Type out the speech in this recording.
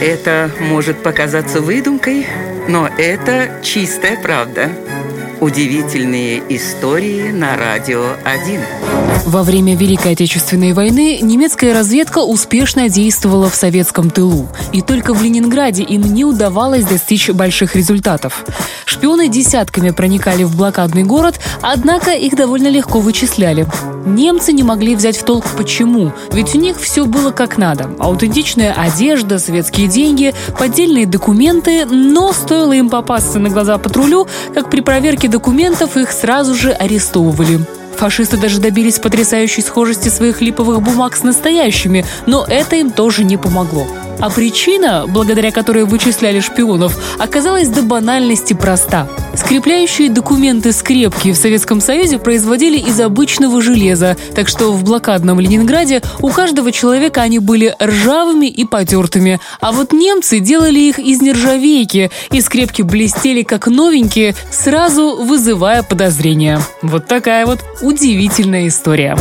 Это может показаться выдумкой, но это чистая правда. Удивительные истории на радио 1. Во время Великой Отечественной войны немецкая разведка успешно действовала в советском тылу. И только в Ленинграде им не удавалось достичь больших результатов. Шпионы десятками проникали в блокадный город, однако их довольно легко вычисляли. Немцы не могли взять в толк почему, ведь у них все было как надо. Аутентичная одежда, светские деньги, поддельные документы, но стоило им попасться на глаза патрулю, как при проверке документов их сразу же арестовывали. Фашисты даже добились потрясающей схожести своих липовых бумаг с настоящими, но это им тоже не помогло. А причина, благодаря которой вычисляли шпионов, оказалась до банальности проста. Скрепляющие документы скрепки в Советском Союзе производили из обычного железа, так что в блокадном Ленинграде у каждого человека они были ржавыми и потертыми. А вот немцы делали их из нержавейки, и скрепки блестели как новенькие, сразу вызывая подозрения. Вот такая вот удивительная история.